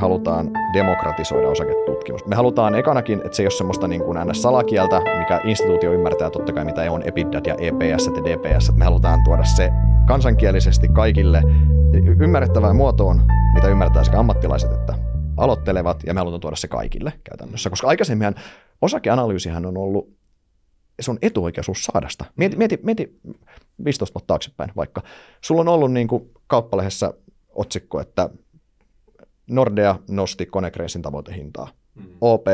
halutaan demokratisoida osaketutkimus. Me halutaan ekanakin, että se ei ole semmoista niin kuin NS-salakieltä, mikä instituutio ymmärtää totta kai, mitä on EPIDAT ja EPS ja DPS. Me halutaan tuoda se kansankielisesti kaikille ymmärrettävään muotoon, mitä ymmärtää sekä ammattilaiset että aloittelevat, ja me halutaan tuoda se kaikille käytännössä. Koska aikaisemmin osakeanalyysihän on ollut se on etuoikeusuus saada sitä. Mieti, mieti, mieti 15 vuotta taaksepäin vaikka. Sulla on ollut niin kuin kauppalehdessä otsikko, että Nordea nosti Konecranesin tavoitehintaa. Mm. OP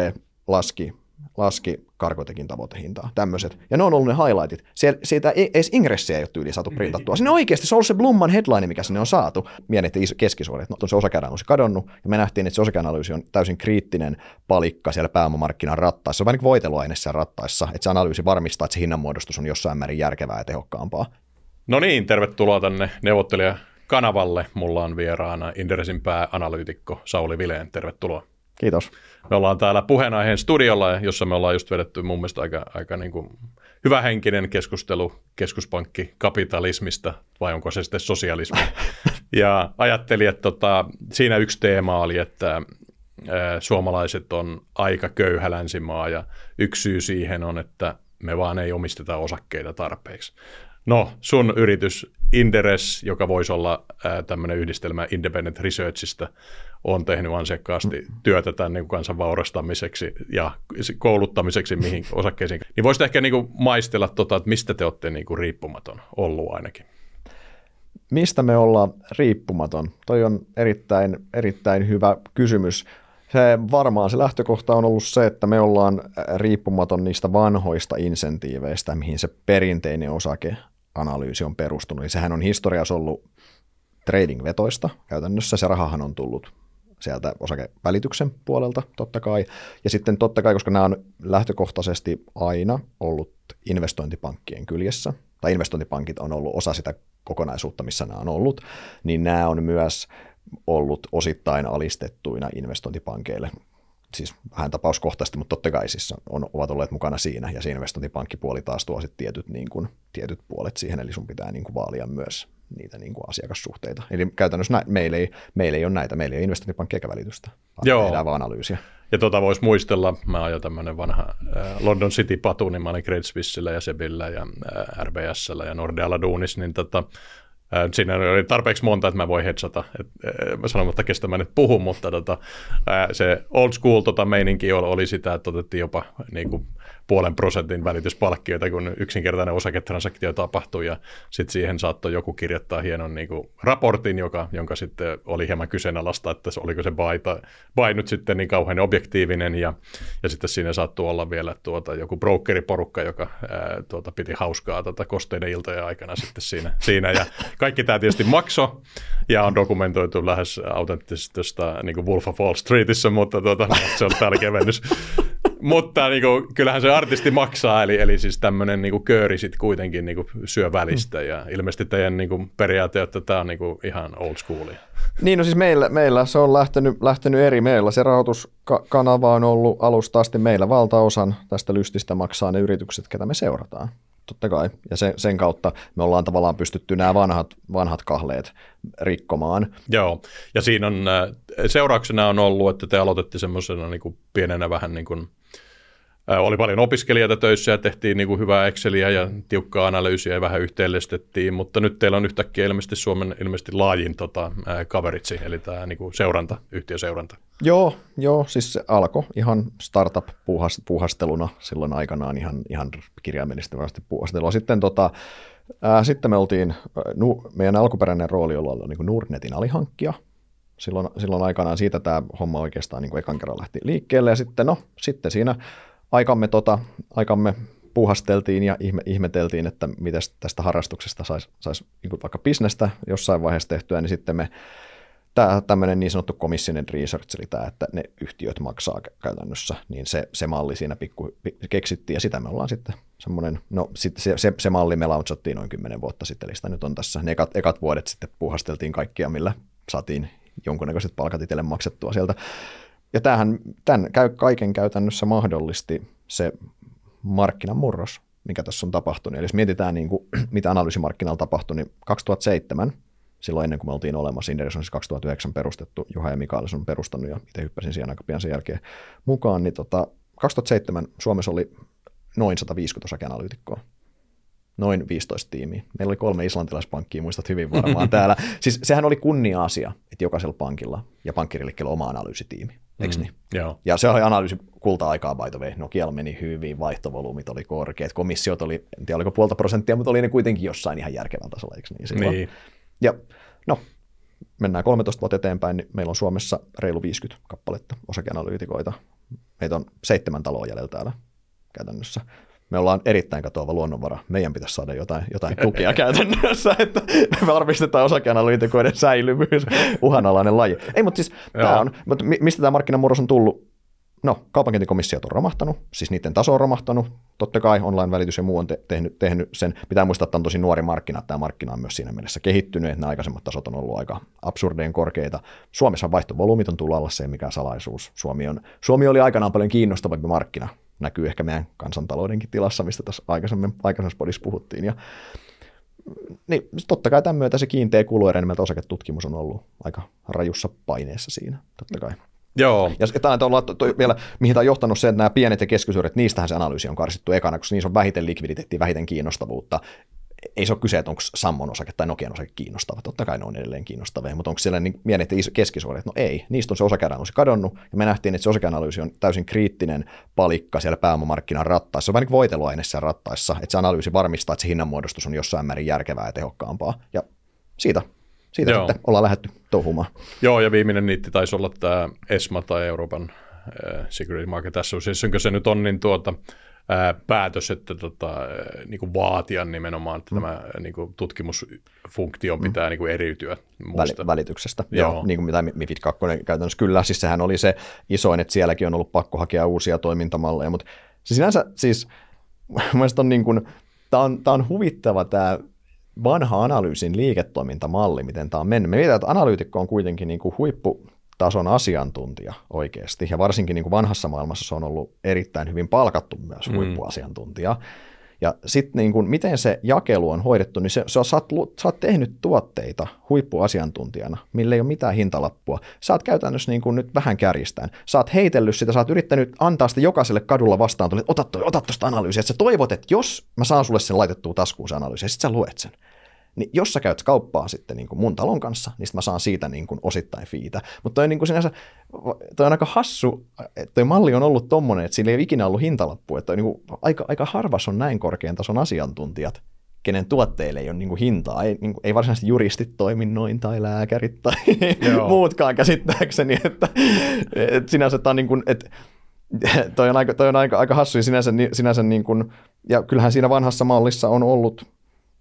laski, laski Karkotekin tavoitehintaa. Tämmöiset. Ja ne on ollut ne highlightit. Sie- siitä ei, edes ingressiä ei ole tyyli saatu printattua. Sinne oikeasti se on ollut se Blumman headline, mikä sinne on saatu. Mietittiin keskisuoret, että no, se osakeanalyysi kadonnut. Ja me nähtiin, että se osakeanalyysi on täysin kriittinen palikka siellä pääomamarkkinan rattaissa. Se on vähän niin voiteluaine siellä rattaissa. Että se analyysi varmistaa, että se hinnanmuodostus on jossain määrin järkevää ja tehokkaampaa. No niin, tervetuloa tänne neuvottelija kanavalle. Mulla on vieraana Inderesin pääanalyytikko Sauli Vileen. Tervetuloa. Kiitos. Me ollaan täällä puheenaiheen studiolla, jossa me ollaan just vedetty mun mielestä aika, aika niin kuin hyvähenkinen keskustelu keskuspankkikapitalismista, vai onko se sitten sosialismi. ja ajattelin, että tota, siinä yksi teema oli, että suomalaiset on aika köyhä länsimaa, ja yksi syy siihen on, että me vaan ei omisteta osakkeita tarpeeksi. No, sun yritys Inderes, joka voisi olla tämmöinen yhdistelmä Independent Researchista, on tehnyt ansiakkaasti työtä tämän niin kansan vaurastamiseksi ja kouluttamiseksi mihin osakkeisiin. Niin voisitte ehkä niin kuin maistella, tota, että mistä te olette niin kuin riippumaton ollut ainakin? Mistä me ollaan riippumaton? Toi on erittäin, erittäin hyvä kysymys. Se varmaan se lähtökohta on ollut se, että me ollaan riippumaton niistä vanhoista insentiiveistä, mihin se perinteinen osakeanalyysi on perustunut. Eli sehän on historiassa ollut trading-vetoista käytännössä. Se rahahan on tullut sieltä osakevälityksen puolelta totta kai. Ja sitten totta kai, koska nämä on lähtökohtaisesti aina ollut investointipankkien kyljessä, tai investointipankit on ollut osa sitä kokonaisuutta, missä nämä on ollut, niin nämä on myös ollut osittain alistettuina investointipankeille siis vähän tapauskohtaisesti, mutta totta kai siis on, ovat olleet mukana siinä, ja se investointipankkipuoli taas tuo sitten tietyt, niin kuin, tietyt puolet siihen, eli sun pitää niin kuin vaalia myös niitä niin kuin asiakassuhteita. Eli käytännössä nä- meillä, ei, meillä ei ole näitä, meillä ei ole investointipankki eikä välitystä, vaan Joo. tehdään vaan analyysiä. Ja tota voisi muistella, mä jo tämmöinen vanha äh, London City-patu, niin mä olin Credit Suissella ja Sebillä ja äh, RBSllä ja Nordealla duunis, niin tota, Siinä oli tarpeeksi monta, että mä voin hetsata. Et, mä sanon, että kestä mä nyt puhun, mutta tota, se old school tota, meininki oli sitä, että otettiin jopa niin kuin, puolen prosentin välityspalkkioita, kun yksinkertainen osaketransaktio tapahtui ja sitten siihen saattoi joku kirjoittaa hienon niin kuin, raportin, joka, jonka sitten oli hieman kyseenalaista, että oliko se buy nyt sitten niin kauhean objektiivinen ja, ja sitten siinä saattoi olla vielä tuota, joku brokeriporukka, joka ää, tuota, piti hauskaa tuota, kosteiden iltojen aikana sitten siinä, siinä ja kaikki tämä tietysti makso ja on dokumentoitu lähes autenttisesti tuosta niin Wolf of Wall Streetissä, mutta tuota, se on täällä kevennys. Mutta niin kuin, kyllähän se artisti maksaa, eli, eli siis tämmöinen niin kööri sitten kuitenkin niin kuin, syö välistä. Mm. Ja ilmeisesti teidän niin kuin, periaate, että tämä on niin kuin, ihan old schoolia. Niin, no siis meillä, meillä se on lähtenyt, lähtenyt eri. Meillä se rahoituskanava on ollut alusta asti meillä valtaosan tästä lystistä maksaa ne yritykset, ketä me seurataan totta kai. Ja sen, sen kautta me ollaan tavallaan pystytty nämä vanhat, vanhat kahleet rikkomaan. Joo, ja siinä on, äh, seurauksena on ollut, että te aloitette semmoisena niin pienenä vähän niin kuin oli paljon opiskelijoita töissä ja tehtiin niin kuin hyvää Exceliä ja tiukkaa analyysiä ja vähän yhteenlistettiin, mutta nyt teillä on yhtäkkiä ilmeisesti Suomen ilmeisesti laajin tota, coverage, eli tämä niin kuin seuranta, yhtiöseuranta. Joo, joo, siis se alkoi ihan startup-puuhasteluna silloin aikanaan ihan, ihan kirjaimellisesti varmasti puuhastelua. Sitten, tota, ää, sitten me oltiin, nu, meidän alkuperäinen rooli oli olla niin Nordnetin alihankkija, silloin, silloin aikanaan siitä tämä homma oikeastaan niin kuin ekan kerran lähti liikkeelle, ja sitten, no, sitten siinä aikamme, tota, aikamme puhasteltiin ja ihme, ihmeteltiin, että miten tästä harrastuksesta saisi sais niin vaikka bisnestä jossain vaiheessa tehtyä, niin sitten me tämä tämmöinen niin sanottu commissioned research, eli tämä, että ne yhtiöt maksaa käytännössä, niin se, se malli siinä pikku keksittiin, ja sitä me ollaan sitten semmoinen, no sit se, se, se, malli me launchattiin noin kymmenen vuotta sitten, eli sitä nyt on tässä, ne ekat, ekat vuodet sitten puhasteltiin kaikkia, millä saatiin jonkunnäköiset palkat itselle maksettua sieltä ja tämähän, tämän käy kaiken käytännössä mahdollisti se markkinamurros, mikä tässä on tapahtunut. Eli jos mietitään, niin kuin, mitä analyysimarkkinalla tapahtui, niin 2007 silloin ennen kuin me oltiin olemassa. Inderes on siis 2009 perustettu, Juha ja Mikael on perustanut ja itse hyppäsin siihen aika pian sen jälkeen mukaan. Niin tota, 2007 Suomessa oli noin 150 osakeanalyytikkoa noin 15 tiimiä. Meillä oli kolme islantilaispankkia, muistat hyvin varmaan täällä. Siis sehän oli kunnia-asia, että jokaisella pankilla ja pankkirillikkeellä oma analyysitiimi. Eikö mm, niin? Joo. Ja se oli analyysi kulta-aikaa by the way. Nokialla meni hyvin, vaihtovolyymit oli korkeat, komissiot oli, en tiedä oliko puolta prosenttia, mutta oli ne kuitenkin jossain ihan järkevällä tasolla, eikö niin? Silloin? Niin. Ja no, mennään 13 vuotta eteenpäin, niin meillä on Suomessa reilu 50 kappaletta osakeanalyytikoita. Meitä on seitsemän taloa jäljellä täällä käytännössä me ollaan erittäin katoava luonnonvara. Meidän pitäisi saada jotain, jotain tukia käytännössä, että me varmistetaan osakeanalyytikoiden säilyvyys, uhanalainen laji. Ei, mutta siis tämä on, mutta mistä tämä markkinamurros on tullut? No, kaupankäyntikomissiot on romahtanut, siis niiden taso on romahtanut. Totta kai online-välitys ja muu on te- tehnyt, tehnyt sen. Pitää muistaa, että on tosi nuori markkina. Tämä markkina on myös siinä mielessä kehittynyt, että nämä aikaisemmat tasot on ollut aika absurdeen korkeita. Suomessa vaihtovolyymit on tullut alla se, mikä salaisuus. Suomi, on, Suomi oli aikanaan paljon kiinnostavampi markkina näkyy ehkä meidän kansantaloudenkin tilassa, mistä tässä aikaisemmin, aikaisemmassa podissa puhuttiin. Ja, niin totta kai tämän myötä se kiinteä kuluerä nimeltä osaketutkimus on ollut aika rajussa paineessa siinä, totta kai. Joo. Ja tämä on to, to, vielä, mihin tämä on johtanut se, että nämä pienet ja keskisuuret, niistähän se analyysi on karsittu ekana, koska niissä on vähiten likviditeettiä, vähiten kiinnostavuutta ei se ole kyse, että onko Sammon osake tai Nokian osake kiinnostava. Totta kai ne on edelleen kiinnostavia, mutta onko siellä niin keskisuoret? No ei, niistä on se osakeanalyysi kadonnut, ja me nähtiin, että se osakeanalyysi on täysin kriittinen palikka siellä pääomamarkkinan rattaissa. Se on vähän niin voiteluaine siellä rattaissa, että se analyysi varmistaa, että se hinnanmuodostus on jossain määrin järkevää ja tehokkaampaa. Ja siitä siitä Joo. sitten ollaan lähdetty touhumaan. Joo, ja viimeinen niitti taisi olla tämä ESMA tai Euroopan äh, Security Market Association, se nyt on, niin tuota, päätös, että tota, niin kuin vaatia nimenomaan, että mm. tämä niin kuin tutkimusfunktio mm. pitää mm. niin kuin eriytyä Väli, välityksestä. Joo. Joo, niin kuin mitä MIFID 2 käytännössä kyllä, siis sehän oli se isoin, että sielläkin on ollut pakko hakea uusia toimintamalleja, mutta se sinänsä siis, mielestäni on niin kuin, tämä on, tämä on huvittava tämä vanha analyysin liiketoimintamalli, miten tämä on mennyt. Me viedään, että analyytikko on kuitenkin niin kuin huippu tason asiantuntija oikeasti, ja varsinkin niin kuin vanhassa maailmassa se on ollut erittäin hyvin palkattu myös mm. huippuasiantuntija. Ja sitten niin kuin, miten se jakelu on hoidettu, niin se, se on, sä, oot, sä oot tehnyt tuotteita huippuasiantuntijana, millä ei ole mitään hintalappua. Sä oot käytännössä niin kuin nyt vähän kärjistään. Sä oot heitellyt sitä, sä oot yrittänyt antaa sitä jokaiselle kadulla vastaan, että ota, ota tuosta analyysiä, että sä toivot, että jos mä saan sulle sen laitettua taskuun se analyysi, ja sit sä luet sen. Niin jos sä käyt kauppaa sitten niin kuin mun talon kanssa, niin mä saan siitä niin kuin osittain fiitä. Mutta toi, niin kuin sinänsä, toi on aika hassu, että toi malli on ollut tommonen, että sillä ei ole ikinä ollut hintalappu. Että niin kuin, aika, aika harvas on näin korkean tason asiantuntijat, kenen tuotteille ei ole niin kuin hintaa. Ei, niin kuin, ei varsinaisesti juristit toimi noin tai lääkärit tai muutkaan käsittääkseni. Että, että sinänsä tämä on niin kuin, että toi on aika, toi on aika, aika hassu sinänsä, sinänsä niin kuin, ja kyllähän siinä vanhassa mallissa on ollut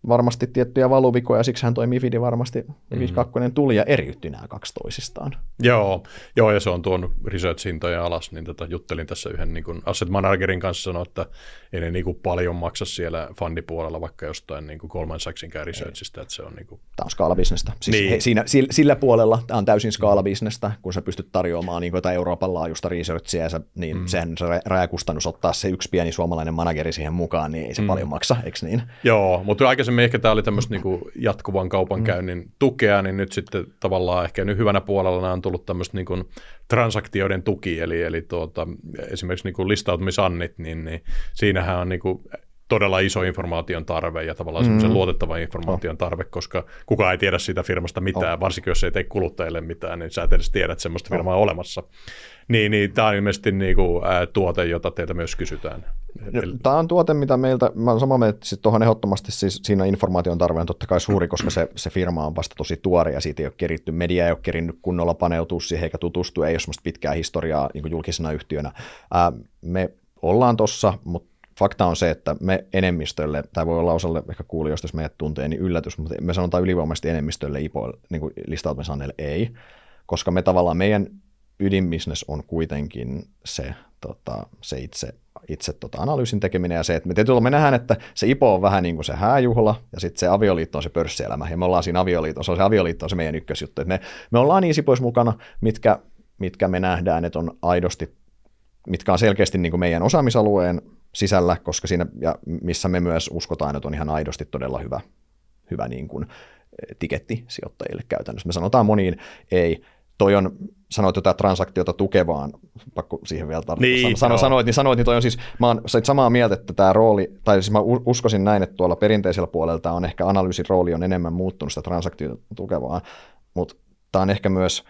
varmasti tiettyjä valuvikoja, siksi hän toi Mifidi varmasti, MIFID 2 mm-hmm. tuli ja eriytti nämä kaksi toisistaan. Joo, joo ja se on tuonut research-hintoja alas, niin tota, juttelin tässä yhden niin kuin asset managerin kanssa sanoa, että ei ne niin kuin paljon maksa siellä fundipuolella vaikka jostain niin kuin Goldman Sachsinkaan researchista, että se on niin kuin... Tämä on skaalabisnestä. Siis niin. he, siinä, sillä, sillä, puolella tämä on täysin skaalabisnestä, kun sä pystyt tarjoamaan niin jotain Euroopan laajuista researchia, ja sä, niin mm. sehän se rajakustannus ottaa se yksi pieni suomalainen manageri siihen mukaan, niin ei se mm. paljon maksa, eikö niin? Joo, mutta aikaisemmin aikaisemmin ehkä tämä oli tämmöistä niinku jatkuvan kaupankäynnin mm. tukea, niin nyt sitten tavallaan ehkä nyt hyvänä puolella on tullut tämmöistä niinku transaktioiden tuki, eli, eli tuota, esimerkiksi niinku listautumisannit, niin, niin siinähän on niinku todella iso informaation tarve ja tavallaan mm. semmoisen luotettavan informaation tarve, koska kukaan ei tiedä siitä firmasta mitään, oh. varsinkin jos ei tee kuluttajille mitään, niin sä et edes tiedä, että semmoista firmaa on olemassa. Niin, niin tämä on ilmeisesti niin kuin, ää, tuote, jota teiltä myös kysytään. Tämä on tuote, mitä meiltä, mä olen samaa mieltä, että tuohon ehdottomasti siis siinä informaation tarve on totta kai suuri, koska se, se firma on vasta tosi tuore ja siitä ei ole keritty, media ei ole kerinnyt kunnolla paneutua siihen eikä tutustua, ei ole semmoista pitkää historiaa niin julkisena yhtiönä. Ää, me ollaan tuossa, mutta fakta on se, että me enemmistölle, tai voi olla osalle ehkä kuulijoista, jos meidät tuntee, niin yllätys, mutta me sanotaan ylivoimaisesti enemmistölle IPO, niin kuin listautumisanneille ei, koska me tavallaan meidän ydinbisnes on kuitenkin se, tota, se itse, itse tota analyysin tekeminen ja se, että me tietyllä me nähdään, että se IPO on vähän niin kuin se hääjuhla ja sitten se avioliitto on se pörssielämä ja me ollaan siinä avioliitossa, se avioliitto on se meidän ykkösjuttu. Me, me ollaan niin pois mukana, mitkä, mitkä me nähdään, että on aidosti, mitkä on selkeästi niin kuin meidän osaamisalueen sisällä, koska siinä, ja missä me myös uskotaan, että on ihan aidosti todella hyvä, hyvä niin kuin tiketti sijoittajille käytännössä. Me sanotaan moniin ei. Toi on, sanoit jotain transaktiota tukevaan, pakko siihen vielä tarttua. Niin, Sano, sanoit, niin sanoit, niin toi on siis, mä oon samaa mieltä, että tämä rooli, tai siis mä uskoisin näin, että tuolla perinteisellä puolella tää on ehkä analyysin rooli on enemmän muuttunut sitä transaktiota tukevaan, mutta tämä on ehkä myös,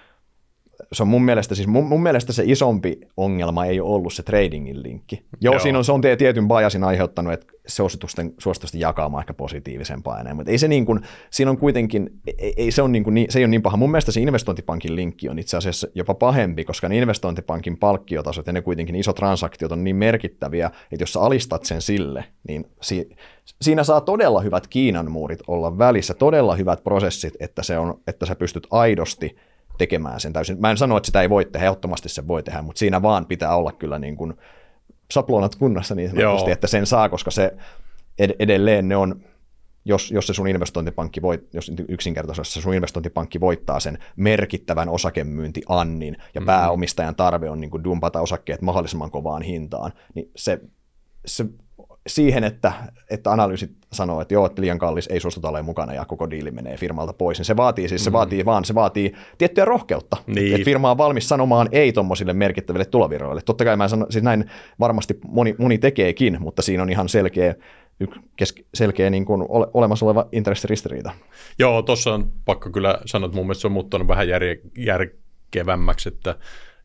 se on mun mielestä, siis mun, mun mielestä se isompi ongelma ei ole ollut se tradingin linkki. Joo, Joo. Siinä on, se on tie- tietyn biasin aiheuttanut, että suositusten, suositusten jakaamaan ehkä positiivisempaa enemmän, mutta ei se niin kuin, siinä on kuitenkin, ei, ei se, on niin kuin, se ei ole niin paha. Mun mielestä se investointipankin linkki on itse asiassa jopa pahempi, koska ne investointipankin palkkiotasot ja ne kuitenkin isot transaktiot on niin merkittäviä, että jos sä alistat sen sille, niin si, siinä saa todella hyvät Kiinan muurit olla välissä, todella hyvät prosessit, että, se on, että sä pystyt aidosti tekemään sen täysin. Mä en sano, että sitä ei voi tehdä, ehdottomasti se voi tehdä, mutta siinä vaan pitää olla kyllä niin kuin sapluunat kunnossa niin sanotusti, Joo. että sen saa, koska se ed- edelleen ne on, jos, jos se sun investointipankki voit, jos yksinkertaisesti se sun investointipankki voittaa sen merkittävän osakemyyntiannin ja mm. pääomistajan tarve on niin kuin dumpata osakkeet mahdollisimman kovaan hintaan, niin se, se siihen, että, että analyysit sanoo, että joo, että liian kallis, ei suostuta olemaan mukana ja koko diili menee firmalta pois, niin se vaatii siis, se vaatii vaan, se vaatii tiettyä rohkeutta. Niin. Että firma on valmis sanomaan ei tuommoisille merkittäville tulovirroille. Totta kai mä sanon, siis näin varmasti moni, moni tekeekin, mutta siinä on ihan selkeä, selkeä niin kuin ole, olemassa oleva intressiristiriita. Joo, tuossa on pakko kyllä sanoa, että mun mielestä se on muuttunut vähän jär, järkevämmäksi, että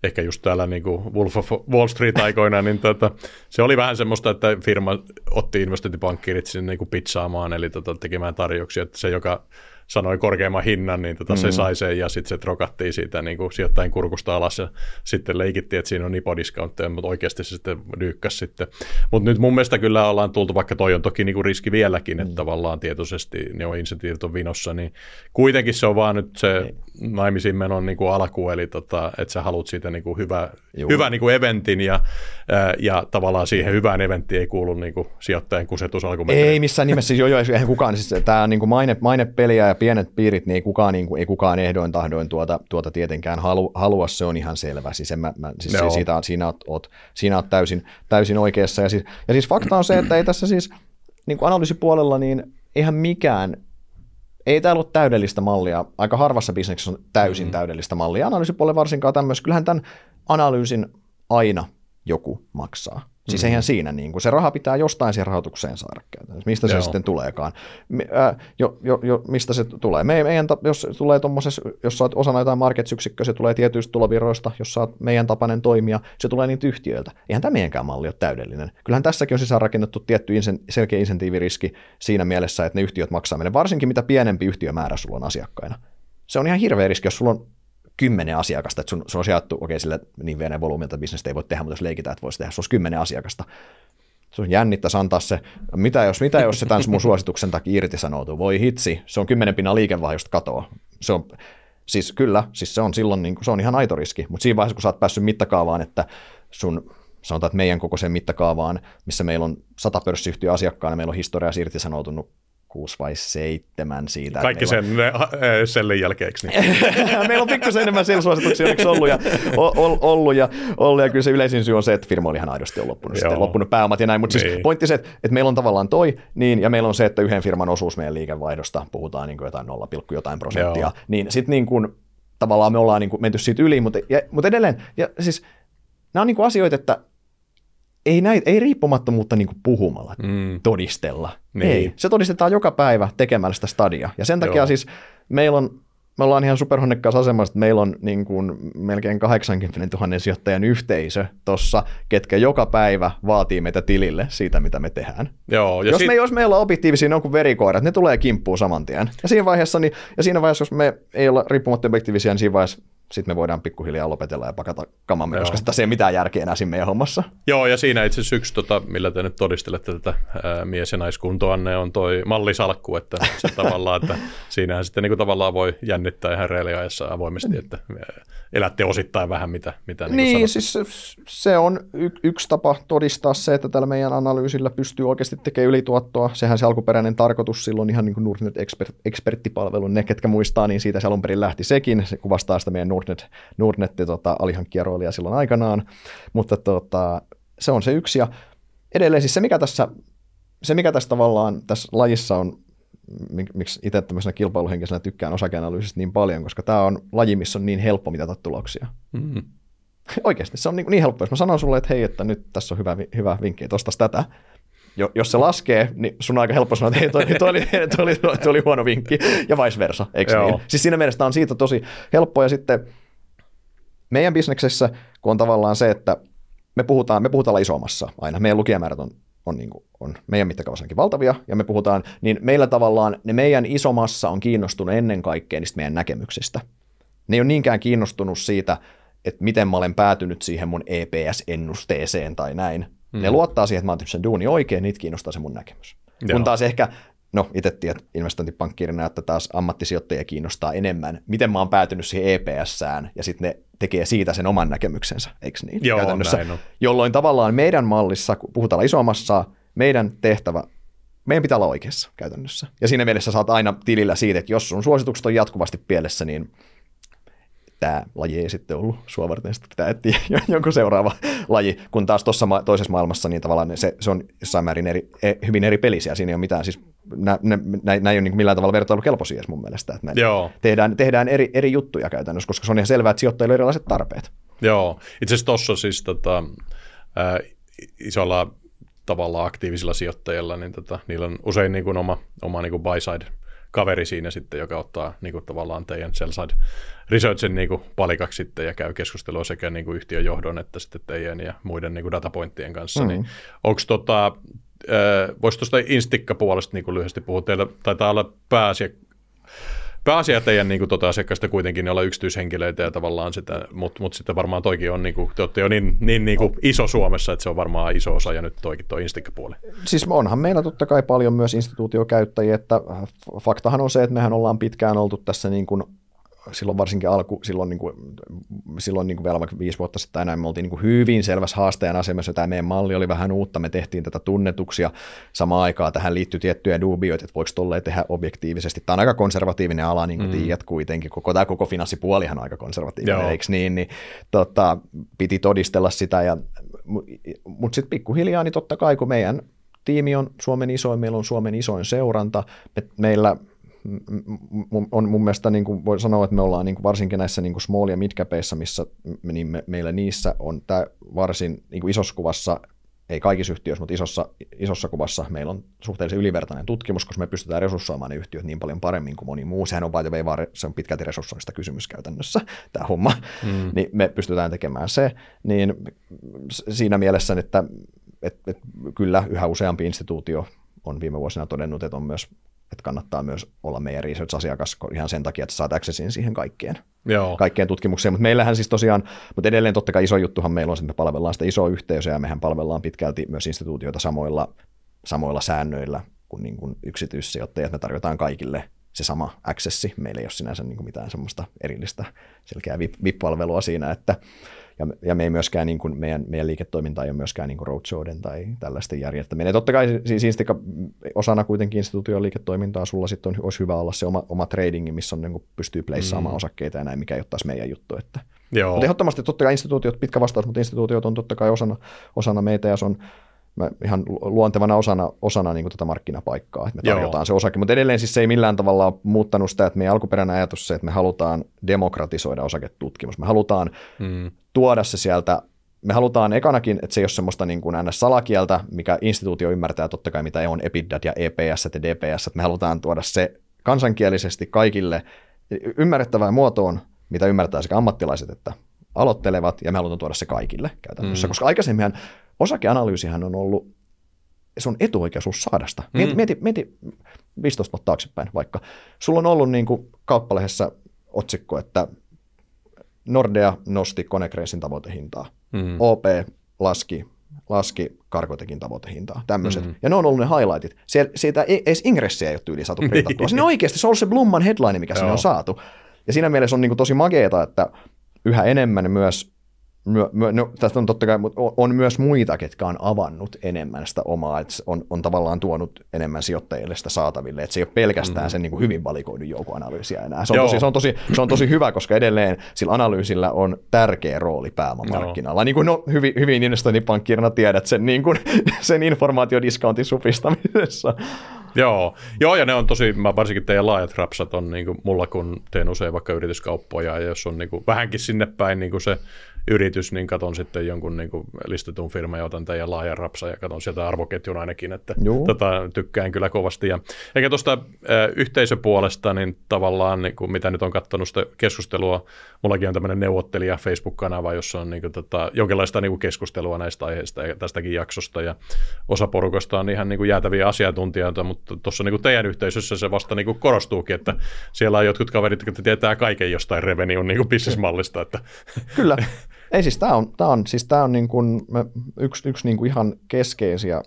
ehkä just täällä niin kuin Wolf of Wall Street aikoina, niin tota, se oli vähän semmoista, että firma otti investointipankkiirit sinne niin kuin pizzaamaan, eli tota, tekemään tarjouksia, että se, joka sanoi korkeamman hinnan, niin tota, mm. se sai sen ja sitten se trokattiin siitä niin kuin sijoittajien kurkusta alas ja sitten leikittiin, että siinä on nipodiscountteja, mutta oikeasti se sitten dyykkäsi sitten. Mutta nyt mun mielestä kyllä ollaan tultu, vaikka toi on toki niin kuin riski vieläkin, että tavallaan tietoisesti ne on insentiivit on vinossa, niin kuitenkin se on vaan nyt se naimisiin menon niin kuin alku, eli tota, että sä haluat siitä niin kuin hyvä, Juu. hyvä niin kuin eventin ja, ja tavallaan siihen hyvään eventtiin ei kuulu niin kuin sijoittajan kusetus alkumetreillä. Ei missään nimessä, siis joo, joo, eihän kukaan, siis tämä niin kuin maine, mainepeliä ja pienet piirit, niin ei kukaan, niin kuin, ei kukaan ehdoin tahdoin tuota, tuota tietenkään halu, halua, se on ihan selvä. Siis, en mä, mä, siis Joo. siitä, siinä oot, oot, siinä oot täysin, täysin oikeassa. Ja siis, ja siis fakta on se, että ei tässä siis niin kuin analyysipuolella, niin eihän mikään, ei täällä ole täydellistä mallia. Aika harvassa bisneksessä on täysin mm. täydellistä mallia. Analyysipuolella varsinkaan tämmöisessä. Kyllähän tämän analyysin aina joku maksaa. Siis mm. eihän siinä, niin kuin, se raha pitää jostain siihen rahoitukseen saada käytännössä. Mistä se Joo. sitten tuleekaan? Me, ää, jo, jo, jo, mistä se tulee? Me, meidän, jos se tulee tommosessa, jos oot osana jotain markets-yksikköä, se tulee tietyistä tulovirroista, jos oot meidän tapainen toimija, se tulee niitä yhtiöiltä. Eihän tämä meidänkään malli ole täydellinen. Kyllähän tässäkin on sisäänrakennettu tietty insen, selkeä insentiiviriski siinä mielessä, että ne yhtiöt maksaa meille, varsinkin mitä pienempi yhtiömäärä sulla on asiakkaina. Se on ihan hirveä riski, jos sulla on kymmenen asiakasta, että sun, sun on sijoittu, okei, sille niin pienen volyymilta bisnestä ei voi tehdä, mutta jos leikitään, että voisi tehdä, se olisi kymmenen asiakasta. Se on jännittäisi antaa se, mitä jos, mitä jos se tämän mun suosituksen takia irtisanoutuu, voi hitsi, se on kymmenen pinnan liikevaihdosta katoa. Se on, siis kyllä, siis se on silloin, niin kuin, se on ihan aito riski, mutta siinä vaiheessa, kun sä oot päässyt mittakaavaan, että sun, sanotaan, että meidän kokoiseen mittakaavaan, missä meillä on sata pörssiyhtiö asiakkaana, meillä on historiassa irtisanoutunut kuusi vai seitsemän siitä. Kaikki meillä on- sen äh, sellin jälkeeksi. Niin. Meillä on pikkusen enemmän sales-suosituksia onneksi ollut ja, o- ollut, ja, ollut ja kyllä se yleisin syy on se, että firma oli ihan aidosti on loppunut, sitten, loppunut pääomat ja näin, mutta siis Niin. pointti se, että, että meillä on tavallaan toi, niin, ja meillä on se, että yhden firman osuus meidän liikevaihdosta, puhutaan niin kuin jotain 0, jotain prosenttia, Joo. niin sitten niin kuin, tavallaan me ollaan niin kuin menty siitä yli, mutta, ja, mutta edelleen, ja siis nämä on niin kuin asioita, että ei, näitä, ei riippumattomuutta niin puhumalla Mm. todistella. Niin. Ei, se todistetaan joka päivä tekemällä sitä stadia. Ja sen takia Joo. siis meillä on, me ollaan ihan superhonnekkaassa asemassa, että meillä on niin kuin melkein 80 000 sijoittajan yhteisö tossa, ketkä joka päivä vaatii meitä tilille siitä, mitä me tehdään. Joo, ja jos, sit- me, jos meillä on objektiivisia, ne on kuin verikoirat, ne tulee kimppuun saman tien. Ja siinä vaiheessa, niin, ja siinä vaiheessa jos me ei olla riippumatta objektiivisia, niin siinä vaiheessa sitten me voidaan pikkuhiljaa lopetella ja pakata kamamme, Joo. koska sitä ei mitään järkeä enää siinä meidän hommassa. Joo, ja siinä itse asiassa yksi, tota, millä te nyt todistelette tätä ää, mies- ja naiskuntoanne, on toi mallisalkku, että se tavallaan, että siinähän sitten niin kuin tavallaan voi jännittää ihan reaaliajassa avoimesti, että elätte osittain vähän mitä, mitä niin, Niin, niin siis se, se on y- yksi tapa todistaa se, että tällä meidän analyysillä pystyy oikeasti tekemään ylituottoa. Sehän se alkuperäinen tarkoitus silloin ihan niin kuin Nordnet Expert, ne ketkä muistaa, niin siitä se alun perin lähti sekin. Se kuvastaa sitä meidän Nordnet, Nordnet tota, alihankkija-roolia silloin aikanaan. Mutta tota, se on se yksi. Ja edelleen siis se, mikä tässä, se, mikä tässä tavallaan tässä lajissa on miksi itse tämmöisenä kilpailuhenkisenä tykkään osakeanalyysistä niin paljon, koska tämä on laji, missä on niin helppo mitata tuloksia. Mm-hmm. Oikeasti, se on niin, niin helppo. Jos mä sanon sulle, että hei, että nyt tässä on hyvä, hyvä vinkki, että ostas tätä, jo, jos se laskee, niin sun on aika helppo sanoa, että hei, toi, toi, oli, toi, oli, toi oli huono vinkki, ja vice versa, eikö niin? Siis siinä mielessä on siitä tosi helppo, ja sitten meidän bisneksessä, kun on tavallaan se, että me puhutaan, me puhutaan isommassa aina, meidän lukijamäärät on, on, niin kuin, on meidän mittakaavassakin valtavia, ja me puhutaan, niin meillä tavallaan ne meidän isomassa on kiinnostunut ennen kaikkea niistä meidän näkemyksistä. Ne ei ole niinkään kiinnostunut siitä, että miten mä olen päätynyt siihen mun EPS-ennusteeseen tai näin. Mm. Ne luottaa siihen, että mä oon sen duuni oikein, niitä kiinnostaa se mun näkemys. Joo. Kun taas ehkä, no itse tiedät investointipankkiirina, että taas ammattisijoittajia kiinnostaa enemmän, miten mä oon päätynyt siihen EPS-sään, ja sitten ne tekee siitä sen oman näkemyksensä, eikö niin? Joo, Käytännössä, näin on. Jolloin tavallaan meidän mallissa, kun puhutaan isommassa, meidän tehtävä meidän pitää olla oikeassa käytännössä. Ja siinä mielessä saat aina tilillä siitä, että jos sun suositukset on jatkuvasti pielessä, niin tämä laji ei sitten ollut sua varten, sitten pitää etsiä jonkun seuraava laji, kun taas tuossa ma- toisessa maailmassa niin tavallaan se, se on jossain määrin eri, e, hyvin eri pelisiä, siinä ei ole mitään, siis nämä, ei ole niin millään tavalla vertailukelpoisia mun mielestä, että Joo. Tehdään, tehdään eri, eri juttuja käytännössä, koska se on ihan selvää, että sijoittajilla on erilaiset tarpeet. Joo, itse asiassa tuossa siis tota, äh, isolla tavalla aktiivisilla sijoittajilla, niin tota, niillä on usein niin kuin oma, oma niin kuin buy-side kaveri siinä sitten, joka ottaa niin kuin tavallaan teidän sell-side researchin niin kuin palikaksi sitten ja käy keskustelua sekä niin kuin yhtiön johdon että sitten teidän ja muiden niin kuin datapointtien kanssa. Mm-hmm. Niin onko tota, voisi tuosta Instikka-puolesta niin kuin lyhyesti puhua, teillä taitaa olla pääasia, pääasia teidän niin kuin, tota, asiakkaista kuitenkin olla yksityishenkilöitä ja tavallaan sitä, mutta mut sitten varmaan toikin on, niin kuin, te olette jo niin, niin, niin kuin iso Suomessa, että se on varmaan iso osa ja nyt toikin tuo Instikka-puoli. Siis onhan meillä totta kai paljon myös instituutiokäyttäjiä, että faktahan on se, että mehän ollaan pitkään oltu tässä niin kuin silloin varsinkin alku, silloin, niin kuin, silloin niin kuin vielä vaikka viisi vuotta sitten näin, me oltiin niin kuin hyvin selvässä haastajan asemassa. Tämä meidän malli oli vähän uutta, me tehtiin tätä tunnetuksia. Samaan aikaan tähän liittyy tiettyjä dubioita, että voiko tolleen tehdä objektiivisesti. Tämä on aika konservatiivinen ala, niin kuin mm. tiedät kuitenkin. Koko tämä koko finanssipuolihan on aika konservatiivinen, Joo. eikö niin? niin tota, piti todistella sitä. Ja, mutta sitten pikkuhiljaa, niin totta kai kun meidän tiimi on Suomen isoin, meillä on Suomen isoin seuranta, me, meillä on mun mielestä, niin kuin voi sanoa, että me ollaan niin kuin varsinkin näissä niin kuin small- ja midcapeissa, missä niin me, meillä niissä on tämä varsin niin kuin isossa kuvassa, ei kaikissa yhtiöissä, mutta isossa, isossa kuvassa meillä on suhteellisen ylivertainen tutkimus, koska me pystytään resurssoimaan ne yhtiöt niin paljon paremmin kuin moni muu. Sehän on way, se on pitkälti resurssoista kysymys käytännössä, tämä homma. Mm. Niin me pystytään tekemään se, niin siinä mielessä, että, että, että kyllä yhä useampi instituutio on viime vuosina todennut, että on myös että kannattaa myös olla meidän research-asiakas ihan sen takia, että saat accessin siihen kaikkeen, Joo. kaikkeen tutkimukseen. Mutta meillähän siis tosiaan, mutta edelleen totta kai iso juttuhan meillä on, että me palvellaan sitä isoa yhteisöä ja mehän palvellaan pitkälti myös instituutioita samoilla, samoilla säännöillä kuin, niin kuin yksityissijoittajat. Me tarjotaan kaikille se sama accessi. Meillä ei ole sinänsä niin kuin mitään semmoista erillistä selkeää VIP-palvelua siinä, että ja, ja me ei myöskään, niin kuin, meidän, meidän liiketoiminta ei ole myöskään niin kuin roadshowden tai tällaisten järjestäminen. Totta kai siis Instika osana kuitenkin instituution liiketoimintaa, sulla sitten on, olisi hyvä olla se oma, oma tradingi, missä on, niin kuin pystyy pleissaamaan mm. osakkeita ja näin, mikä ei ole taas meidän juttu. Että. Joo. Mutta ehdottomasti totta kai instituutiot, pitkä vastaus, mutta instituutiot on totta kai osana, osana meitä ja se on mä ihan luontevana osana, osana niin kuin tätä markkinapaikkaa, että me tarjotaan Joo. se osake. Mutta edelleen siis se ei millään tavalla ole muuttanut sitä, että meidän alkuperäinen ajatus se, että me halutaan demokratisoida osaketutkimus. Me halutaan mm. tuoda se sieltä me halutaan ekanakin, että se ei ole semmoista niin kuin salakieltä, mikä instituutio ymmärtää totta kai, mitä on EPIDAT ja EPS ja DPS. Me halutaan tuoda se kansankielisesti kaikille ymmärrettävään muotoon, mitä ymmärtää sekä ammattilaiset että aloittelevat, ja me halutaan tuoda se kaikille käytännössä, mm. koska aikaisemminhan osakeanalyysihän on ollut, se on etuoikeus saada sitä. Mieti, mm. mieti, mieti 15 vuotta taaksepäin vaikka. Sulla on ollut niin kuin kauppalehdessä otsikko, että Nordea nosti Konecracein tavoitehintaa. Mm. OP laski, laski Karkotekin tavoitehintaa. Tämmöiset. Mm. Ja ne on ollut ne highlightit. Sie- siitä ei, edes ingressiä ei ole tyyliin saatu printattua. Sinne oikeasti se on ollut se Blumman headline, mikä sinne on saatu. Ja siinä mielessä on niin kuin tosi makeeta, että yhä enemmän myös myö, myö, no, tästä on totta kai, mutta on, on myös muita, ketkä on avannut enemmän sitä omaa, että on, on tavallaan tuonut enemmän sijoittajille sitä saataville, että se ei ole pelkästään mm. sen niin kuin hyvin valikoidun joukon analyysiä enää. Se on, tosi, se, on tosi, se on tosi hyvä, koska edelleen sillä analyysillä on tärkeä rooli pääomamarkkinalla. Niin kuin no, hyvin, hyvin investointipankkirina tiedät sen, niin kuin, sen informaatiodiscountin supistamisessa. Joo, Joo ja ne on tosi, mä varsinkin teidän laajat rapsat on niin kuin mulla, kun teen usein vaikka yrityskauppoja, ja jos on niin kuin, vähänkin sinne päin niin kuin se yritys, niin katon sitten jonkun niin kuin listetun firman ja otan teidän laajan rapsa ja katon sieltä arvoketjun ainakin, että tota, tykkään kyllä kovasti. Ja, eikä tuosta äh, yhteisöpuolesta, niin tavallaan niin kuin, mitä nyt on katsonut sitä keskustelua, mullakin on tämmöinen neuvottelija Facebook-kanava, jossa on niin kuin, tota, jonkinlaista niin kuin keskustelua näistä aiheista ja tästäkin jaksosta ja osa porukasta on ihan niin kuin jäätäviä asiantuntijoita, mutta tuossa niin teidän yhteisössä se vasta niin kuin korostuukin, että siellä on jotkut kaverit, jotka tietää kaiken jostain revenue niin kuin bisnesmallista. Että. Kyllä. Ei siis tämä on, tää on, siis tää on niin kuin, me, yksi, yksi niin kuin ihan keskeisiä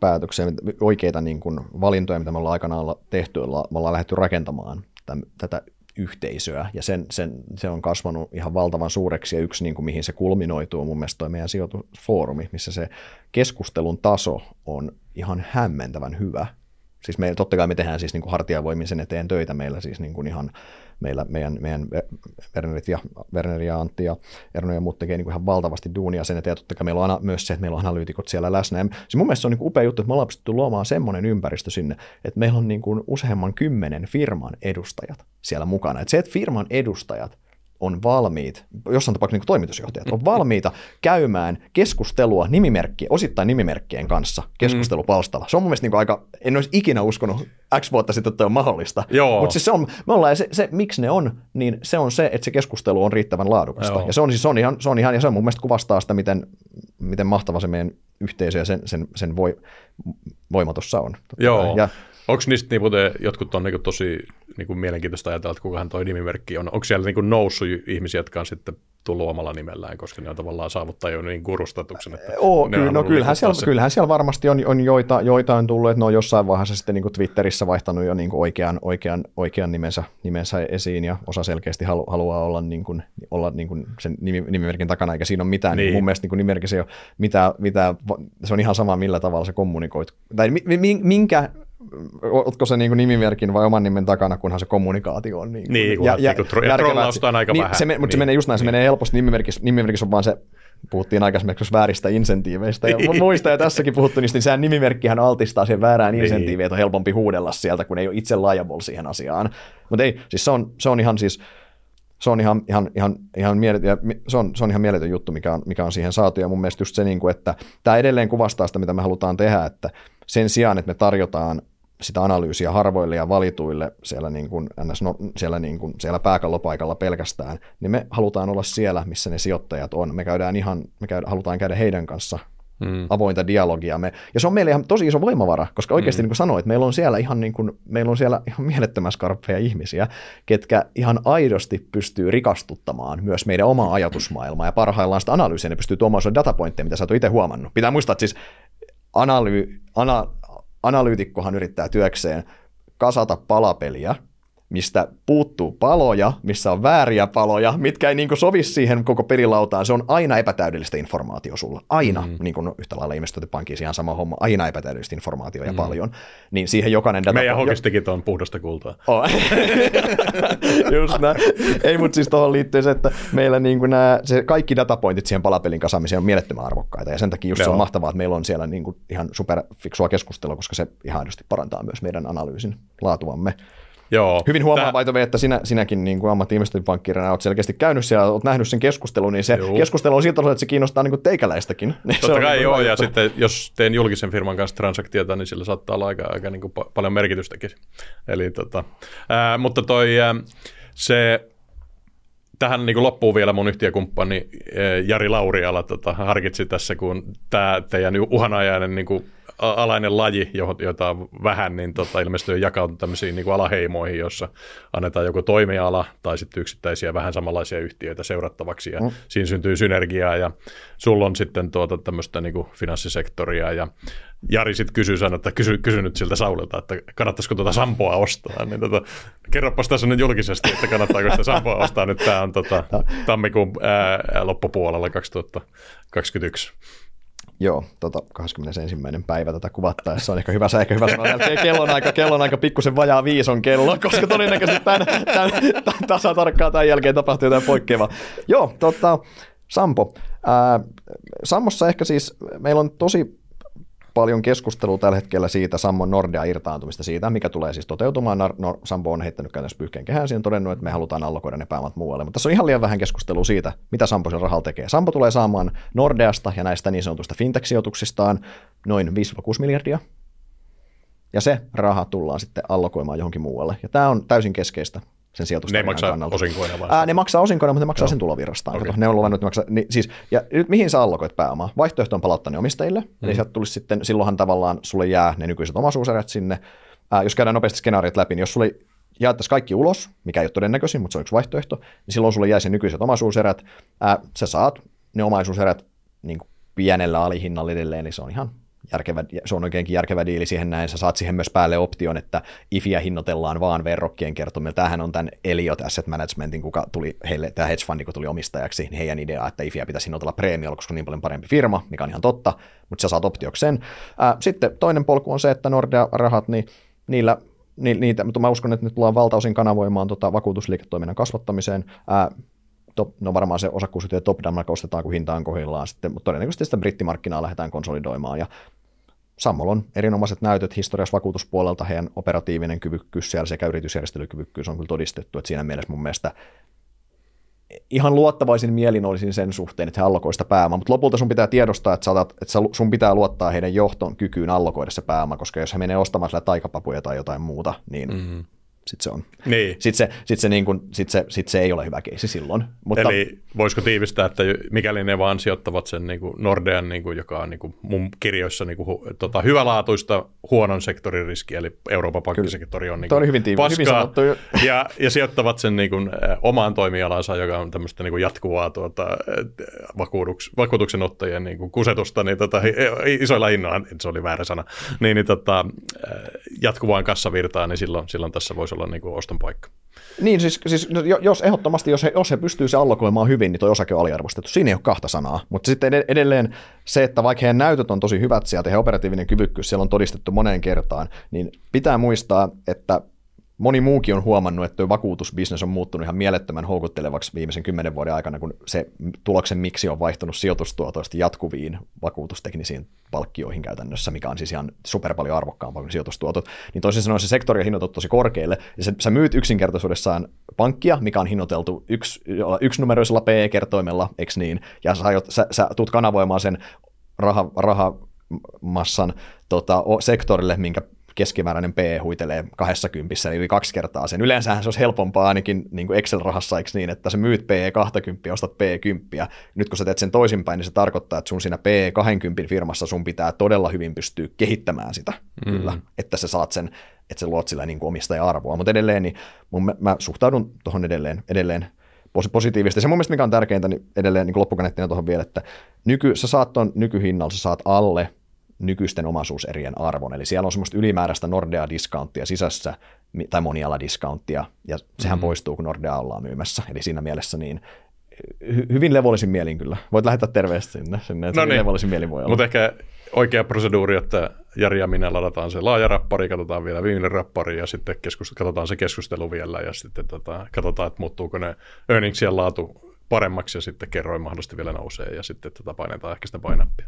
päätöksiä, oikeita niin kuin valintoja, mitä me ollaan aikanaan tehty, me ollaan lähdetty rakentamaan täm, tätä yhteisöä, ja sen, sen, se on kasvanut ihan valtavan suureksi, ja yksi, niin kuin, mihin se kulminoituu mun mielestä, toi meidän sijoitusfoorumi, missä se keskustelun taso on ihan hämmentävän hyvä. Siis me, totta kai me tehdään siis niin kuin hartiavoimin sen eteen töitä, meillä siis niin kuin ihan meillä meidän, meidän Wernerit ja, Werner ja Antti ja Erno ja muut tekee niin ihan valtavasti duunia sen eteen, ja totta kai meillä on myös se, että meillä on analyytikot siellä läsnä. Ja siis mun mielestä se on niin upea juttu, että me ollaan pystytty luomaan semmoinen ympäristö sinne, että meillä on niin useamman kymmenen firman edustajat siellä mukana. Että se, että firman edustajat on valmiit, jossain tapauksessa niin toimitusjohtajat, on valmiita käymään keskustelua nimimerkki, osittain nimimerkkien kanssa keskustelupalstalla. Se on mun mielestä niin aika, en olisi ikinä uskonut X vuotta sitten, että on mahdollista. Mutta siis se on, me ollaan, se, se, miksi ne on, niin se on se, että se keskustelu on riittävän laadukasta. Joo. Ja se on, siis, se on, ihan, se on ihan, ja se on mun mielestä kuvastaa sitä, miten, miten mahtava se meidän yhteisö ja sen, sen, sen voi, voima tuossa on. Joo. Ja, Onko niistä niin, jotkut on niin tosi niin kuin mielenkiintoista ajatella, että kukahan toi nimimerkki on. Onko siellä niin kuin noussut ihmisiä, jotka on sitten tullut omalla nimellään, koska ne on tavallaan saavuttaa jo niin kurustatuksen? Että Oo, kyllä, no kyllähän siellä, kyllähän siellä varmasti on, on joita, joita on tullut, että ne on jossain vaiheessa sitten niin kuin Twitterissä vaihtanut jo niin kuin oikean, oikean, oikean nimensä, nimensä esiin ja osa selkeästi halu, haluaa olla, niin kuin, olla niin kuin sen nimi, nimimerkin takana, eikä siinä ole mitään. Niin. Mun mielestä niin nimimerkissä ei ole mitään, mitään, se on ihan sama, millä tavalla se kommunikoit. Tai minkä otko se niin nimimerkin vai oman nimen takana, kunhan se kommunikaatio on niin, niin kun ja, ja, tro- ja trollausta on aika niin, vähän. Se, mutta niin, se menee just näin, niin. se menee helposti nimimerkissä, nimimerkissä on vaan se, puhuttiin aikaisemmin vääristä insentiiveistä, ja niin. muista ja tässäkin puhuttu niistä, niin sehän nimimerkkihän altistaa siihen väärään niin. insentiiviin, että on helpompi huudella sieltä, kun ei ole itse liable siihen asiaan. Mutta ei, siis se on, se on ihan siis, se on ihan, ihan, ihan, ihan, mieletön, se on, se on ihan mieletön juttu, mikä on, mikä on siihen saatu, ja mun mielestä just se, niin kuin, että tämä edelleen kuvastaa sitä, mitä me halutaan tehdä, että sen sijaan, että me tarjotaan sitä analyysiä harvoille ja valituille siellä, niin kuin, no, siellä, niin kuin, siellä pääkallopaikalla pelkästään, niin me halutaan olla siellä, missä ne sijoittajat on. Me käydään ihan, me käydään, halutaan käydä heidän kanssa mm. avointa dialogia. Me, ja se on meille ihan tosi iso voimavara, koska oikeasti mm. niin kuin sanoit, meillä on siellä ihan, niin kuin, meillä on siellä ihan mielettömän skarppeja ihmisiä, ketkä ihan aidosti pystyy rikastuttamaan myös meidän omaa ajatusmaailmaa ja parhaillaan sitä analyysiä, ne pystyy tuomaan datapointteja, mitä sä oot itse huomannut. Pitää muistaa, että siis analy, ana, analyytikkohan yrittää työkseen kasata palapeliä, mistä puuttuu paloja, missä on vääriä paloja, mitkä ei niin sovi siihen koko pelilautaan. Se on aina epätäydellistä informaatio sulla. Aina, mm. niin kuin yhtä lailla investointipankissa ihan sama homma, aina epätäydellistä informaatiota mm. paljon. Niin siihen jokainen data... Meidän hokistikin on puhdasta kultaa. Oh. Just näin. Ei, mutta siis tuohon liittyy se, että meillä niin kuin nämä, se kaikki datapointit siihen palapelin kasaamiseen on mielettömän arvokkaita. Ja sen takia just se on mahtavaa, että meillä on siellä niin kuin ihan superfiksua keskustelua, koska se ihan aidosti parantaa myös meidän analyysin laatuamme. Joo. Hyvin huomaa Tää... että sinä, sinäkin niin kuin ammatti-investointipankkirina olet selkeästi käynyt siellä, olet nähnyt sen keskustelun, niin se Joo. keskustelu on siltä osalta, että se kiinnostaa niin kuin teikäläistäkin. Niin Totta kai joo, ja sitten jos teen julkisen firman kanssa transaktiota, niin sillä saattaa olla aika, aika niin kuin paljon merkitystäkin. Eli, tota, ää, mutta toi, ää, se tähän niin kuin loppuu vielä mun yhtiökumppani Jari Lauriala tota, harkitsi tässä, kun tämä teidän uhanajainen niin kuin alainen laji, jota on vähän, niin tota, ilmeisesti on jakautunut tämmöisiin niin kuin alaheimoihin, jossa annetaan joku toimiala tai sitten yksittäisiä vähän samanlaisia yhtiöitä seurattavaksi ja mm. siinä syntyy synergiaa ja sulla on sitten tuota tämmöistä niin kuin finanssisektoria ja Jari sitten kysyy sanoi, että kysy, kysy nyt siltä Saulilta, että kannattaisiko tuota sampoa ostaa. Niin tota, kerropas tässä nyt julkisesti, että kannattaako sitä sampoa ostaa. Nyt tämä on tota, tammikuun ää, loppupuolella 2021. Joo, tota, 21. päivä tätä kuvattaessa on ehkä hyvä, se ehkä hyvä sanoa. Kellon aika, kellon aika pikkusen vajaa viison kello, koska todennäköisesti tämän, tämän, tämän tasa tarkkaan tämän jälkeen tapahtuu jotain poikkeavaa. Joo, tota, Sampo. Ää, Sammossa ehkä siis meillä on tosi paljon keskustelua tällä hetkellä siitä Sammon Nordea irtaantumista siitä, mikä tulee siis toteutumaan. No, Sampo on heittänyt käytännössä pyyhkeen kehään siihen todennut, että me halutaan allokoida ne pääomat muualle. Mutta tässä on ihan liian vähän keskustelua siitä, mitä Sampo sen rahalla tekee. Sampo tulee saamaan Nordeasta ja näistä niin sanotusta fintech-sijoituksistaan noin 5-6 miljardia. Ja se raha tullaan sitten allokoimaan johonkin muualle. Ja tämä on täysin keskeistä sen Ne maksaa kannalta. osinkoina vai? Ää, ne maksaa osinkoina, mutta ne maksaa Joo. sen tulovirrastaan. Okay. ne on luvannut, että maksaa, niin, siis, ja nyt mihin sä allokoit pääomaa? Vaihtoehto on palauttaa ne omistajille, mm. eli sieltä tulisi sitten, silloinhan tavallaan sulle jää ne nykyiset omaisuuserät sinne. Ää, jos käydään nopeasti skenaariot läpi, niin jos sulle jaettaisiin kaikki ulos, mikä ei ole todennäköisin, mutta se on yksi vaihtoehto, niin silloin sulle jäisi nykyiset omaisuuserät. Ää, sä saat ne omaisuuserät niin pienellä alihinnalla edelleen, niin se on ihan järkevä, se on oikeinkin järkevä diili siihen näin. Sä saat siihen myös päälle option, että IFIä hinnoitellaan vaan verrokkien kertomilla. Tämähän on tämän Elliot Asset Managementin, kuka tuli heille, tämä hedge fundi, kun tuli omistajaksi, niin heidän idea, että IFIä pitäisi hinnoitella preemiolla, koska on niin paljon parempi firma, mikä on ihan totta, mutta sä saat optioksen. Sitten toinen polku on se, että Nordea-rahat, niin niillä niitä, mutta mä uskon, että nyt tullaan valtaosin kanavoimaan tota vakuutusliiketoiminnan kasvattamiseen. Ää, top, no varmaan se osakkuusyhtiö top down kun hinta on kohdillaan sitten, mutta todennäköisesti sitä brittimarkkinaa lähdetään konsolidoimaan ja Sammol on erinomaiset näytöt historiassa vakuutuspuolelta, heidän operatiivinen kyvykkyys siellä sekä yritysjärjestelykyvykkyys on kyllä todistettu, että siinä mielessä mun mielestä ihan luottavaisin mielin olisin sen suhteen, että he allokoista sitä pääomaa, mutta lopulta sun pitää tiedostaa, että, saatat, että sun pitää luottaa heidän johton kykyyn allokoida se pääoma, koska jos he menee ostamaan sillä taikapapuja tai jotain muuta, niin mm-hmm sitten se on. Niin. Sitten se, sit se, niin kuin, sit se, sit se ei ole hyvä keisi silloin. Mutta... Eli voisiko tiivistää, että mikäli ne vaan sijoittavat sen niin kuin Nordean, niin kuin, joka on niin kuin mun kirjoissa niin kuin, tota, hyvälaatuista huonon sektorin riskiä, eli Euroopan pankkisektori on, niin kuin, hyvin, tiivi, paskaa, hyvin sanottu. Ja, ja sijoittavat sen niin kuin, omaan toimialansa, joka on tämmöistä niin kuin jatkuvaa tuota, vakuutuks, vakuutuksenottajien niin kuin kusetusta, niin tota, isoilla hinnoilla, se oli väärä sana, niin, niin tota, jatkuvaan kassavirtaan, niin silloin, silloin tässä voisi olla niin kuin oston paikka. Niin, siis, siis no, jos ehdottomasti, jos he, jos he pystyy se allokoimaan hyvin, niin tuo osake on aliarvostettu. Siinä ei ole kahta sanaa. Mutta sitten edelleen se, että vaikka heidän näytöt on tosi hyvät sieltä, heidän operatiivinen kyvykkyys siellä on todistettu moneen kertaan, niin pitää muistaa, että moni muukin on huomannut, että tuo vakuutusbisnes on muuttunut ihan mielettömän houkuttelevaksi viimeisen kymmenen vuoden aikana, kun se tuloksen miksi on vaihtunut sijoitustuotoista jatkuviin vakuutusteknisiin palkkioihin käytännössä, mikä on siis ihan super paljon arvokkaampaa kuin sijoitustuotot. Niin toisin sanoen se sektori on hinnoiteltu tosi korkealle, ja se, sä myyt yksinkertaisuudessaan pankkia, mikä on hinnoiteltu yksi, yksinumeroisella PE-kertoimella, eikö niin, ja sä, sä, sä tuut kanavoimaan sen raha, rahamassan tota, sektorille, minkä keskimääräinen P huitelee 20, eli yli kaksi kertaa sen. Yleensähän se olisi helpompaa ainakin niin kuin Excel-rahassa, eikö niin, että sä myyt P 20 ja ostat P 10. Nyt kun sä teet sen toisinpäin, niin se tarkoittaa, että sun siinä P 20 firmassa sun pitää todella hyvin pystyä kehittämään sitä, mm. kyllä, että sä saat sen, että sä luot sillä niin kuin omistaja-arvoa. Mutta edelleen, niin mun, mä, mä suhtaudun tuohon edelleen, edelleen positiivisesti. Se mun mielestä, mikä on tärkeintä, niin edelleen niin loppukaneettina tuohon vielä, että nyky, sä saat tuon nykyhinnalla, sä saat alle nykyisten omaisuuserien arvon. Eli siellä on semmoista ylimääräistä Nordea-diskonttia sisässä, tai moniala-diskonttia, ja sehän mm-hmm. poistuu, kun Nordea ollaan myymässä. Eli siinä mielessä niin hy- hyvin levollisin mielin kyllä. Voit lähettää terveistä sinne, sinne että no niin. levollisin mielin voi olla. Mutta ehkä oikea proseduuri, että Jari ja minä ladataan se laaja rappari, katsotaan vielä viimeinen rappari ja sitten keskust- katsotaan se keskustelu vielä ja sitten tota, katsotaan, että muuttuuko ne earningsien laatu paremmaksi ja sitten kerroin mahdollisesti vielä nousee ja sitten tota painetaan ehkä sitä painappia.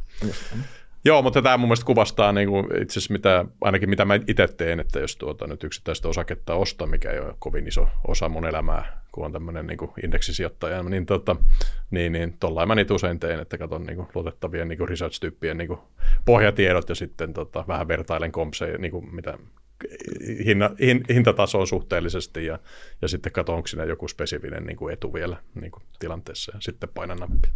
Joo, mutta tämä mun mielestä kuvastaa niin kuin itse asiassa mitä, ainakin mitä mä itse teen, että jos tuota nyt yksittäistä osaketta ostaa, mikä ei ole kovin iso osa mun elämää, kun on tämmöinen niin indeksisijoittaja, niin, tota, niin, niin mä niitä usein teen, että katson niin kuin luotettavien niin kuin research-tyyppien niin kuin pohjatiedot ja sitten tota, vähän vertailen kompseja, niin kuin mitä hinna, hin, hintatasoon suhteellisesti ja, ja sitten katso, onko siinä joku spesifinen niin kuin etu vielä niin kuin tilanteessa ja sitten painan nappia.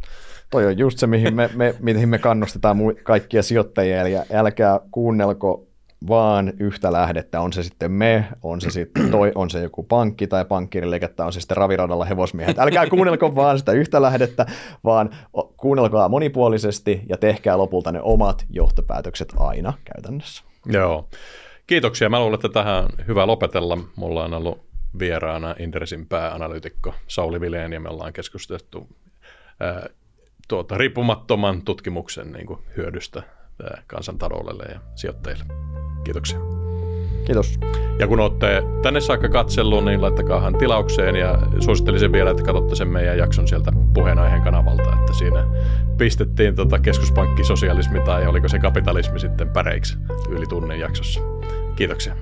Toi on just se, mihin me, me, mihin me kannustetaan kaikkia sijoittajia, eli älkää kuunnelko vaan yhtä lähdettä, on se sitten me, on se sitten toi, on se joku pankki tai pankkiriliikettä, on se sitten raviradalla hevosmiehet. Älkää kuunnelko vaan sitä yhtä lähdettä, vaan kuunnelkaa monipuolisesti ja tehkää lopulta ne omat johtopäätökset aina käytännössä. Joo. Kiitoksia. Mä luulen, että tähän hyvä lopetella. Mulla on ollut vieraana Inderesin pääanalyytikko Sauli Vileen ja me ollaan keskusteltu ää, tuota, riippumattoman tutkimuksen niin kuin, hyödystä ää, kansantaloudelle ja sijoittajille. Kiitoksia. Kiitos. Ja kun olette tänne saakka katsellut, niin laittakaahan tilaukseen ja suosittelisin vielä, että katsotte sen meidän jakson sieltä puheenaiheen kanavalta, että siinä pistettiin tota keskuspankkisosialismi tai oliko se kapitalismi sitten päreiksi yli tunnin jaksossa. Kiitoksia.